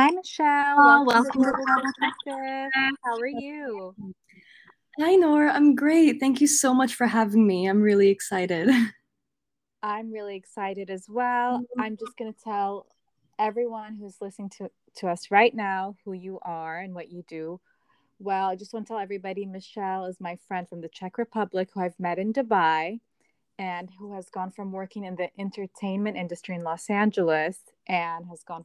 Hi, Michelle. Welcome, welcome. to How are you? Hi, Nora. I'm great. Thank you so much for having me. I'm really excited. I'm really excited as well. Mm-hmm. I'm just going to tell everyone who's listening to, to us right now who you are and what you do. Well, I just want to tell everybody Michelle is my friend from the Czech Republic who I've met in Dubai and who has gone from working in the entertainment industry in Los Angeles and has gone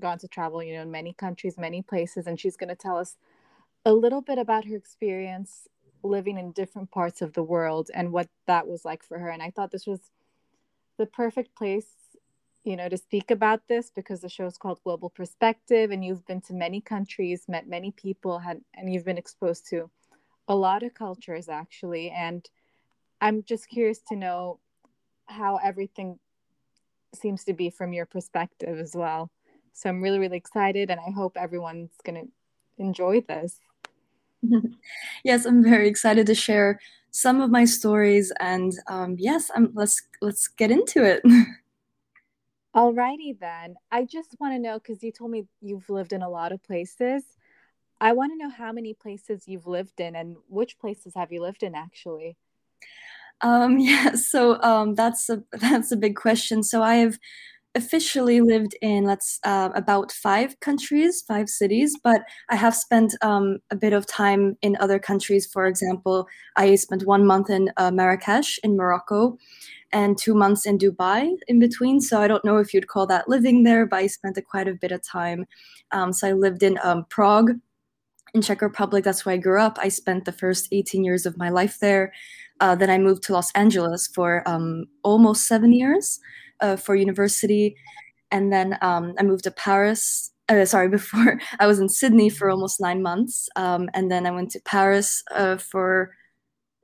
gone to travel, you know, in many countries, many places, and she's going to tell us a little bit about her experience living in different parts of the world and what that was like for her. And I thought this was the perfect place, you know, to speak about this because the show is called Global Perspective, and you've been to many countries, met many people, had and you've been exposed to a lot of cultures actually. And I'm just curious to know how everything seems to be from your perspective as well. So I'm really, really excited, and I hope everyone's going to enjoy this. yes, I'm very excited to share some of my stories, and um, yes, I'm, let's let's get into it. Alrighty then. I just want to know because you told me you've lived in a lot of places. I want to know how many places you've lived in and which places have you lived in actually. Um, yeah, so um, that's a that's a big question. So I have officially lived in let's uh, about five countries, five cities, but I have spent um, a bit of time in other countries. For example, I spent one month in uh, Marrakesh in Morocco, and two months in Dubai in between. So I don't know if you'd call that living there, but I spent a quite a bit of time. Um, so I lived in um, Prague, in Czech Republic. That's where I grew up. I spent the first 18 years of my life there. Uh, then I moved to Los Angeles for um, almost seven years uh, for university, and then um, I moved to Paris. Uh, sorry, before I was in Sydney for almost nine months, um, and then I went to Paris uh, for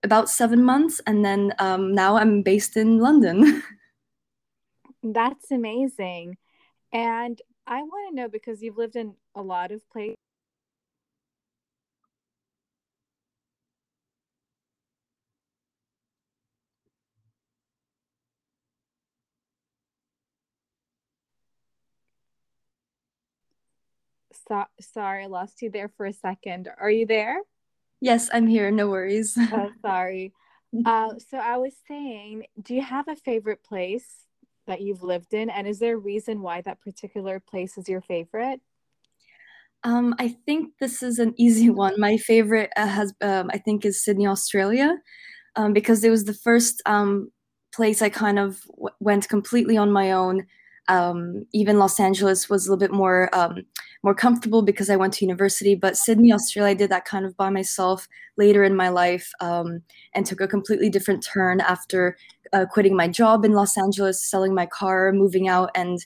about seven months, and then um, now I'm based in London. That's amazing, and I want to know because you've lived in a lot of places So, sorry, I lost you there for a second. Are you there? Yes, I'm here. No worries. oh, sorry. Uh, so I was saying, do you have a favorite place that you've lived in, and is there a reason why that particular place is your favorite? Um, I think this is an easy one. My favorite uh, has, um, I think, is Sydney, Australia, um, because it was the first um, place I kind of w- went completely on my own um, even Los Angeles was a little bit more um, more comfortable because I went to university. But Sydney, Australia, I did that kind of by myself later in my life um, and took a completely different turn after uh, quitting my job in Los Angeles, selling my car, moving out, and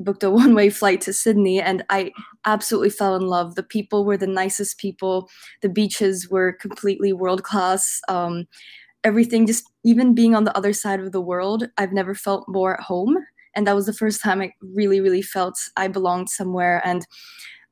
booked a one way flight to Sydney. And I absolutely fell in love. The people were the nicest people. The beaches were completely world class. Um, everything, just even being on the other side of the world, I've never felt more at home and that was the first time I really, really felt I belonged somewhere. And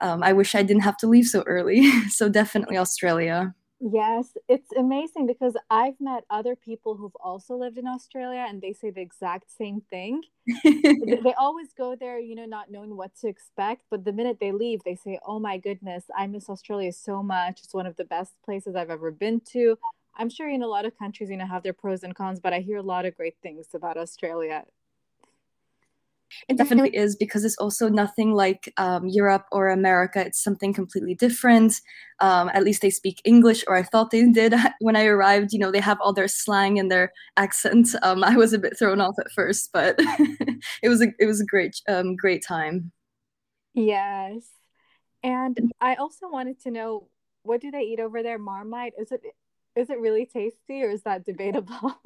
um, I wish I didn't have to leave so early. so definitely Australia. Yes, it's amazing because I've met other people who've also lived in Australia and they say the exact same thing. they always go there, you know, not knowing what to expect. But the minute they leave, they say, Oh my goodness, I miss Australia so much. It's one of the best places I've ever been to. I'm sure in a lot of countries, you know, have their pros and cons, but I hear a lot of great things about Australia. It definitely is because it's also nothing like um, Europe or America. It's something completely different. Um, at least they speak English, or I thought they did when I arrived. You know, they have all their slang and their accent. Um, I was a bit thrown off at first, but it was a it was a great um, great time. Yes, and I also wanted to know what do they eat over there? Marmite? Is it is it really tasty or is that debatable?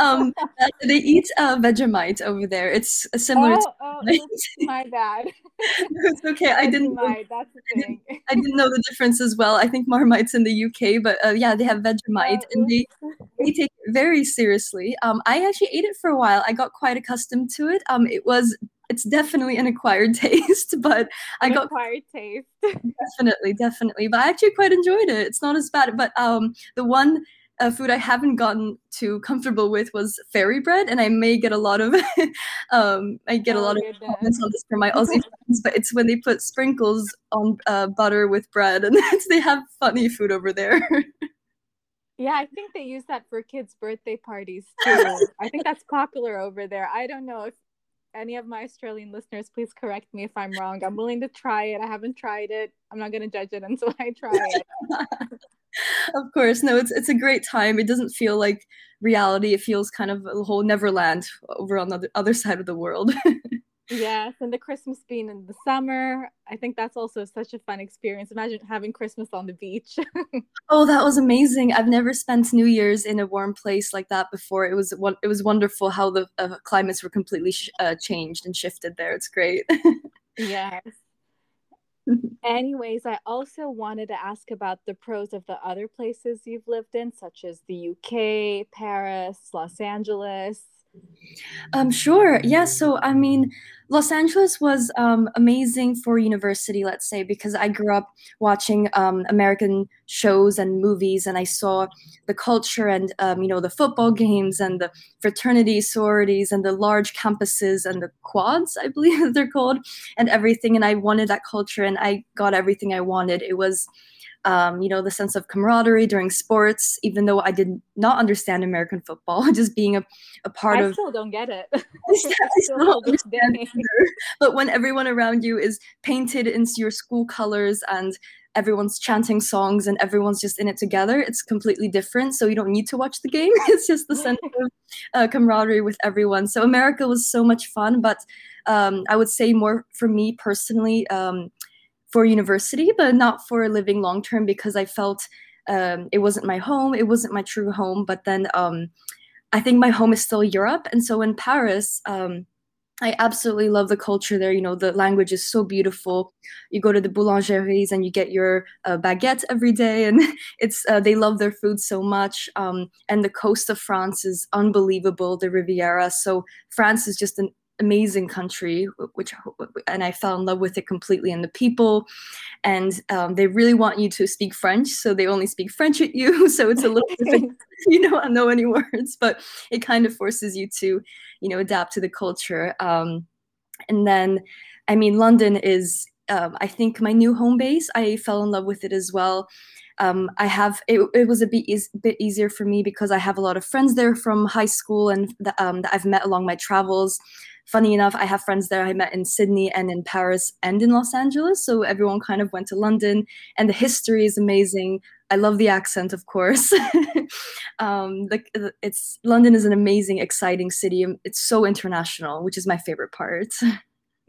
um, they eat uh, Vegemite over there. It's similar. Oh, oh my bad. it's okay. I didn't. Know, that's the thing. I didn't, I didn't, know the difference as well. I think Marmite's in the UK, but uh, yeah, they have Vegemite, oh, and they they take it very seriously. Um, I actually ate it for a while. I got quite accustomed to it. Um, it was it's definitely an acquired taste, but an I got acquired taste. definitely, definitely. But I actually quite enjoyed it. It's not as bad. But um, the one uh, food I haven't gotten too comfortable with was fairy bread, and I may get a lot of um, I get oh, a lot of comments on this from my Aussie friends, but it's when they put sprinkles on uh, butter with bread, and they have funny food over there. Yeah, I think they use that for kids' birthday parties too. I think that's popular over there. I don't know if any of my Australian listeners, please correct me if I'm wrong. I'm willing to try it. I haven't tried it. I'm not going to judge it until I try it. Of course, no, it's it's a great time. It doesn't feel like reality. It feels kind of a whole Neverland over on the other, side of the world. Yes, and the Christmas being in the summer, I think that's also such a fun experience. Imagine having Christmas on the beach. oh, that was amazing! I've never spent New Year's in a warm place like that before. It was it was wonderful how the uh, climates were completely sh- uh, changed and shifted there. It's great. yes. Anyways, I also wanted to ask about the pros of the other places you've lived in, such as the UK, Paris, Los Angeles. Um, sure. Yeah. So, I mean, Los Angeles was um, amazing for university, let's say, because I grew up watching um, American shows and movies, and I saw the culture and, um, you know, the football games and the fraternity sororities and the large campuses and the quads, I believe they're called, and everything. And I wanted that culture, and I got everything I wanted. It was um, you know, the sense of camaraderie during sports, even though I did not understand American football, just being a, a part I of. I still don't get it. but when everyone around you is painted into your school colors and everyone's chanting songs and everyone's just in it together, it's completely different. So you don't need to watch the game. it's just the sense of uh, camaraderie with everyone. So America was so much fun, but um, I would say more for me personally. Um, for university, but not for living long term because I felt um, it wasn't my home. It wasn't my true home. But then um, I think my home is still Europe. And so in Paris, um, I absolutely love the culture there. You know, the language is so beautiful. You go to the boulangeries and you get your uh, baguette every day, and it's uh, they love their food so much. Um, and the coast of France is unbelievable, the Riviera. So France is just an amazing country, which and I fell in love with it completely, and the people, and um, they really want you to speak French, so they only speak French at you. So it's a little bit, you don't know any words, but it kind of forces you to, you know, adapt to the culture. Um, and then, I mean, London is, um, I think, my new home base. I fell in love with it as well. Um, I have it, it was a bit, e- bit easier for me because I have a lot of friends there from high school and the, um, that I've met along my travels funny enough, I have friends there I met in Sydney and in Paris and in Los Angeles. So everyone kind of went to London, and the history is amazing. I love the accent, of course. um, like it's London is an amazing, exciting city. It's so international, which is my favorite part.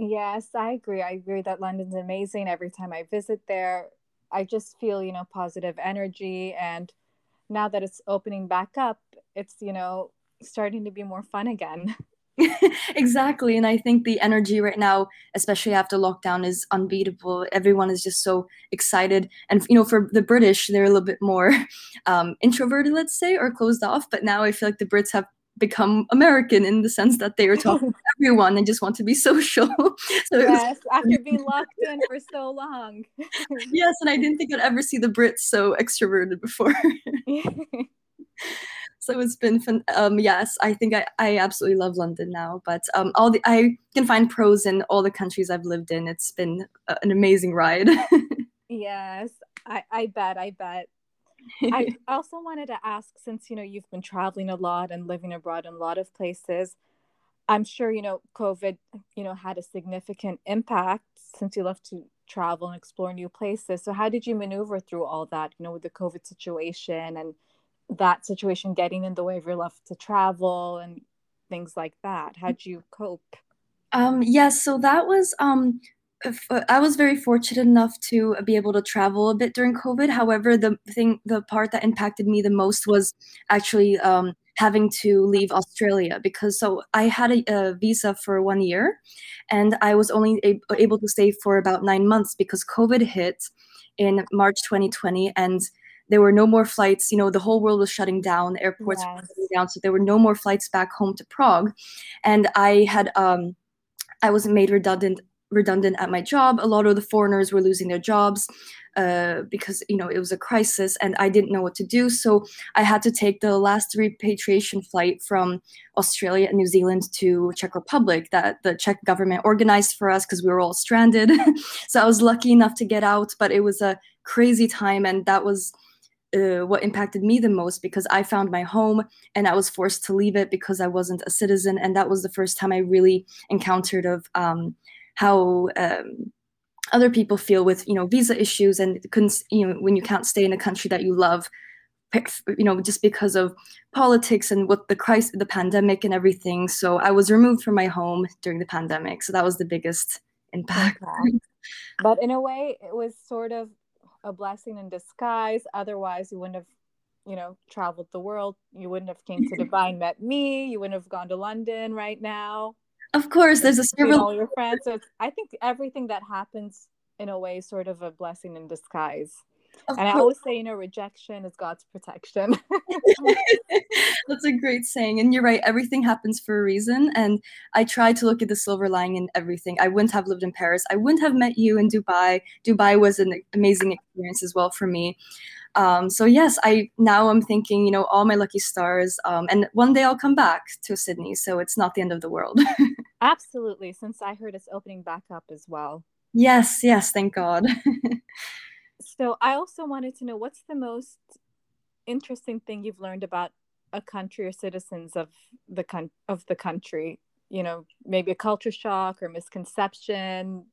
Yes, I agree. I agree that London's amazing. Every time I visit there, I just feel you know positive energy, and now that it's opening back up, it's you know starting to be more fun again. exactly and i think the energy right now especially after lockdown is unbeatable. Everyone is just so excited and you know for the british they're a little bit more um, introverted let's say or closed off but now i feel like the brits have become american in the sense that they are talking to everyone and just want to be social. So yes after being locked in for so long. Yes and i didn't think i'd ever see the brits so extroverted before so it's been fun. Um, yes, I think I, I absolutely love London now. But um, all the I can find pros in all the countries I've lived in. It's been a, an amazing ride. yes, I, I bet. I bet. I also wanted to ask, since you know you've been traveling a lot and living abroad in a lot of places, I'm sure you know COVID, you know, had a significant impact since you left to travel and explore new places. So how did you maneuver through all that, you know, with the COVID situation and that situation getting in the way of your love to travel and things like that? How'd you cope? Um, yes, yeah, so that was um, I was very fortunate enough to be able to travel a bit during COVID. However, the thing, the part that impacted me the most was actually um, having to leave Australia because so I had a, a visa for one year, and I was only a- able to stay for about nine months because COVID hit in March 2020, and there were no more flights. You know, the whole world was shutting down, airports yes. were shutting down, so there were no more flights back home to Prague. And I had, um, I was made redundant redundant at my job. A lot of the foreigners were losing their jobs. uh, because you know it was a crisis and I didn't know what to do. So I had to take the last repatriation flight from Australia and New Zealand to Czech Republic that the Czech government organized for us because we were all stranded. so I was lucky enough to get out, but it was a crazy time, and that was. Uh, what impacted me the most because I found my home and I was forced to leave it because I wasn't a citizen, and that was the first time I really encountered of um, how um, other people feel with you know visa issues and couldn't you know when you can't stay in a country that you love you know just because of politics and what the crisis the pandemic and everything. So i was removed from my home during the pandemic. So that was the biggest impact. But in a way it was sort of a blessing in disguise otherwise you wouldn't have you know traveled the world you wouldn't have came to dubai met me you wouldn't have gone to london right now of course, there's a silver. All your friends. So I think everything that happens in a way sort of a blessing in disguise. Of and course. I always say, you know, rejection is God's protection. That's a great saying. And you're right, everything happens for a reason. And I try to look at the silver lining in everything. I wouldn't have lived in Paris. I wouldn't have met you in Dubai. Dubai was an amazing experience as well for me. Um, so yes, I now I'm thinking, you know, all my lucky stars, um, and one day I'll come back to Sydney, so it's not the end of the world. Absolutely, since I heard it's opening back up as well. Yes, yes, thank God. so I also wanted to know what's the most interesting thing you've learned about a country or citizens of the con- of the country. You know, maybe a culture shock or misconception,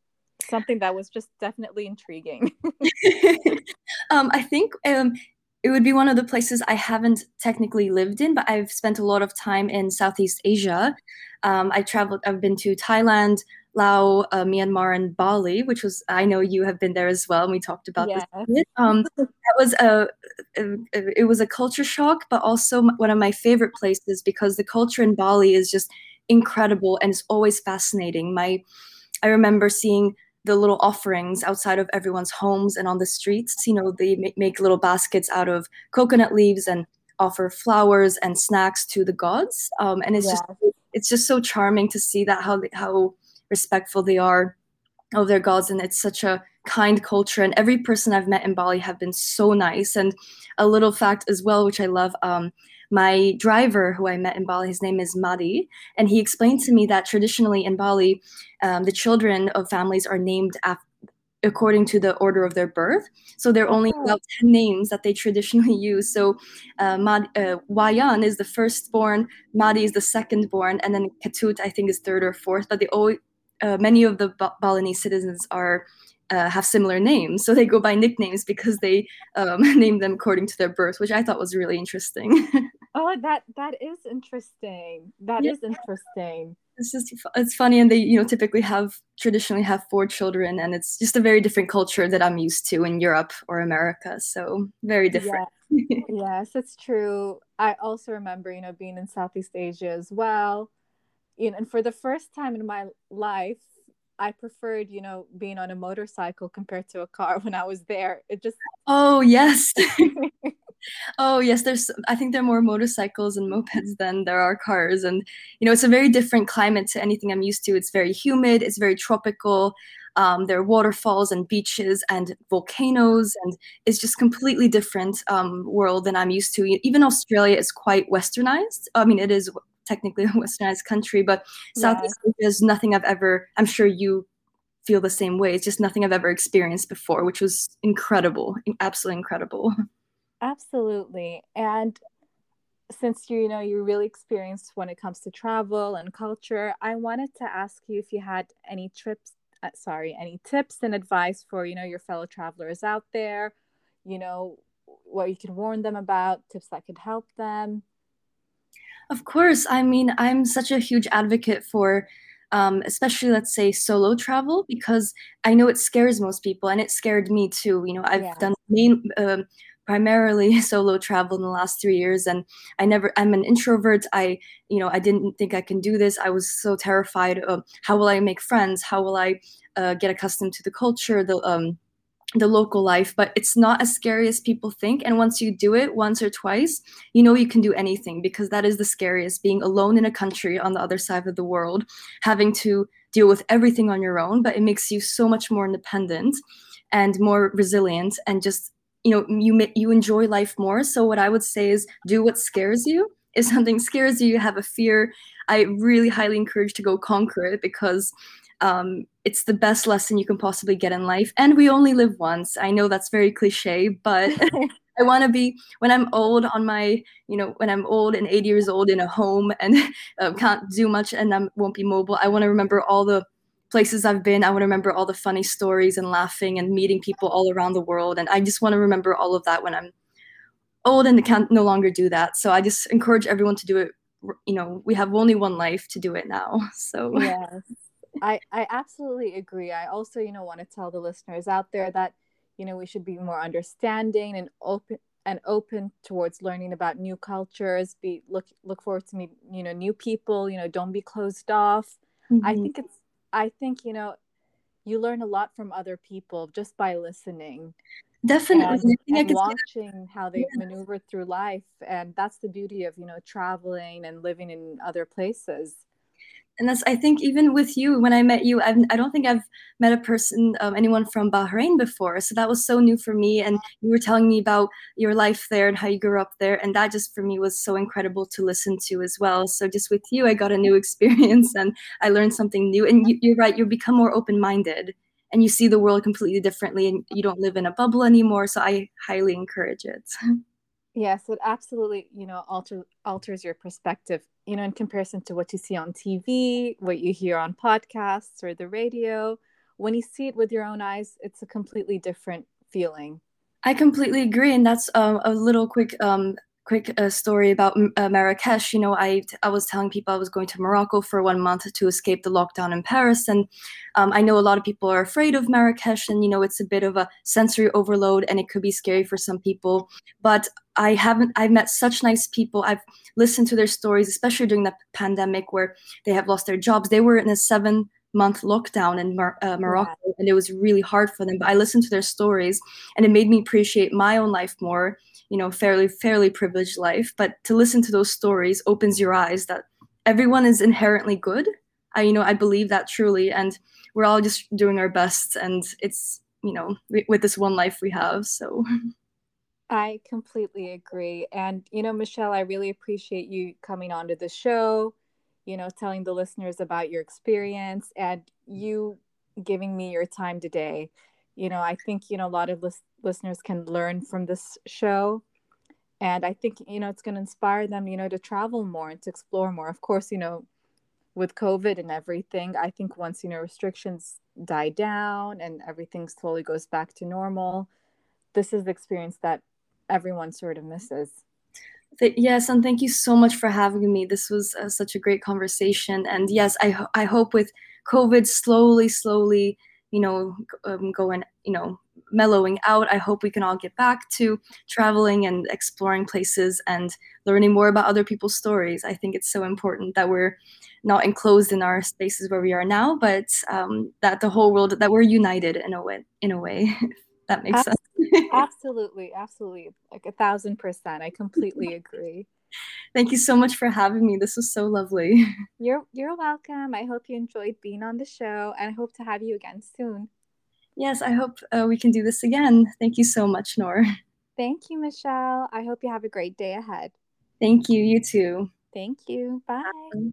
something that was just definitely intriguing. um, I think um, it would be one of the places I haven't technically lived in, but I've spent a lot of time in Southeast Asia. Um, I traveled, I've been to Thailand, Laos, uh, Myanmar, and Bali, which was, I know you have been there as well, and we talked about yes. this. Um, that was a, it was a culture shock, but also one of my favorite places because the culture in Bali is just incredible and it's always fascinating. My, I remember seeing the little offerings outside of everyone's homes and on the streets. You know, they make little baskets out of coconut leaves and offer flowers and snacks to the gods. Um, and it's just it's just so charming to see that how how respectful they are of their gods, and it's such a kind culture. And every person I've met in Bali have been so nice. And a little fact as well, which I love. Um, my driver who I met in Bali, his name is Made, and he explained to me that traditionally in Bali, um, the children of families are named after according to the order of their birth. So there are only oh. about 10 names that they traditionally use. So uh, Mad, uh, Wayan is the firstborn, Made is the secondborn, and then Ketut, I think, is third or fourth. But they always, uh, many of the Balinese citizens are uh, have similar names. So they go by nicknames because they um, name them according to their birth, which I thought was really interesting. oh, that that is interesting. That yeah. is interesting. It's just it's funny, and they you know typically have traditionally have four children, and it's just a very different culture that I'm used to in Europe or America. So very different. Yeah. yes, it's true. I also remember you know being in Southeast Asia as well. You know, and for the first time in my life, I preferred, you know, being on a motorcycle compared to a car when I was there. It just Oh yes. oh yes, there's I think there are more motorcycles and mopeds than there are cars. And you know, it's a very different climate to anything I'm used to. It's very humid, it's very tropical. Um, there are waterfalls and beaches and volcanoes, and it's just completely different um, world than I'm used to. Even Australia is quite westernized. I mean, it is technically a westernized country, but Southeast Asia is nothing I've ever, I'm sure you feel the same way. It's just nothing I've ever experienced before, which was incredible, absolutely incredible. Absolutely. And since you, you know you're really experienced when it comes to travel and culture, I wanted to ask you if you had any trips, uh, sorry, any tips and advice for you know your fellow travelers out there. You know what you can warn them about, tips that could help them. Of course. I mean, I'm such a huge advocate for, um, especially let's say solo travel, because I know it scares most people, and it scared me too. You know, I've yeah. done main. Uh, primarily solo travel in the last three years and i never i'm an introvert i you know i didn't think i can do this i was so terrified of how will i make friends how will i uh, get accustomed to the culture the um, the local life, but it's not as scary as people think. And once you do it once or twice, you know you can do anything because that is the scariest being alone in a country on the other side of the world, having to deal with everything on your own, but it makes you so much more independent. and more resilient and just you know you you enjoy life more so what i would say is do what scares you if something scares you you have a fear i really highly encourage to go conquer it because um, it's the best lesson you can possibly get in life and we only live once i know that's very cliche but i want to be when i'm old on my you know when i'm old and 80 years old in a home and uh, can't do much and i won't be mobile i want to remember all the places I've been. I want to remember all the funny stories and laughing and meeting people all around the world. And I just want to remember all of that when I'm old and can't no longer do that. So I just encourage everyone to do it. You know, we have only one life to do it now. So yes, I I absolutely agree. I also you know want to tell the listeners out there that you know we should be more understanding and open and open towards learning about new cultures. Be look look forward to meet you know new people. You know, don't be closed off. Mm-hmm. I think it's I think, you know, you learn a lot from other people just by listening. Definitely. And, and watching how they yeah. maneuver through life. And that's the beauty of, you know, traveling and living in other places and that's i think even with you when i met you I've, i don't think i've met a person um, anyone from bahrain before. So that was so new for me. And you were telling me about your life there and how you grew up there. And that just for me was so incredible to listen to as well. So just with you i got a new experience and i learned something new. And you, you're right you become more open-minded and you see the world completely differently and you don't live in a bubble anymore. So i highly encourage it. Yes, it absolutely, you know, alter, alters your perspective, you know, in comparison to what you see on TV, what you hear on podcasts or the radio. When you see it with your own eyes, it's a completely different feeling. I completely agree. And that's um, a little quick um, quick uh, story about uh, Marrakesh. You know, I I was telling people I was going to Morocco for one month to escape the lockdown in Paris, and um, I know a lot of people are afraid of Marrakesh, and you know, it's a bit of a sensory overload, and it could be scary for some people. But I haven't. I've met such nice people. I've listened to their stories, especially during the pandemic, where they have lost their jobs. They were in a seven month lockdown in Mar- uh, Morocco, yeah. and it was really hard for them. But I listened to their stories, and it made me appreciate my own life more you know fairly fairly privileged life but to listen to those stories opens your eyes that everyone is inherently good. I you know i believe that truly and we're all just doing our best and it's you know with this one life we have so. I completely agree and you know michelle i really appreciate you coming onto the show you know telling the listeners about your experience and you giving me your time today you know i think you know a lot of lis- listeners can learn from this show. And i think you know it's going to inspire them you know to travel more and to explore more. Of course you know with covid and everything i think once you know restrictions die down and everything slowly goes back to normal this is the experience that everyone sort of misses. Yes and thank you so much for having me. This was uh, such a great conversation. And yes i, ho- I hope with covid slowly slowly you know um, going you know mellowing out. I hope we can all get back to traveling and exploring places and learning more about other people's stories. I think it's so important that we're not enclosed in our spaces where we are now but um, that the whole world that we're united in a way in a way that makes sense. absolutely absolutely like a thousand percent. I completely agree Thank you so much for having me. This was so lovely. You're you're welcome. I hope you enjoyed being on the show and I hope to have you again soon. Yes, I hope uh, we can do this again. Thank you so much, Noor. Thank you, Michelle. I hope you have a great day ahead. Thank you. You too. Thank you. Bye. Bye.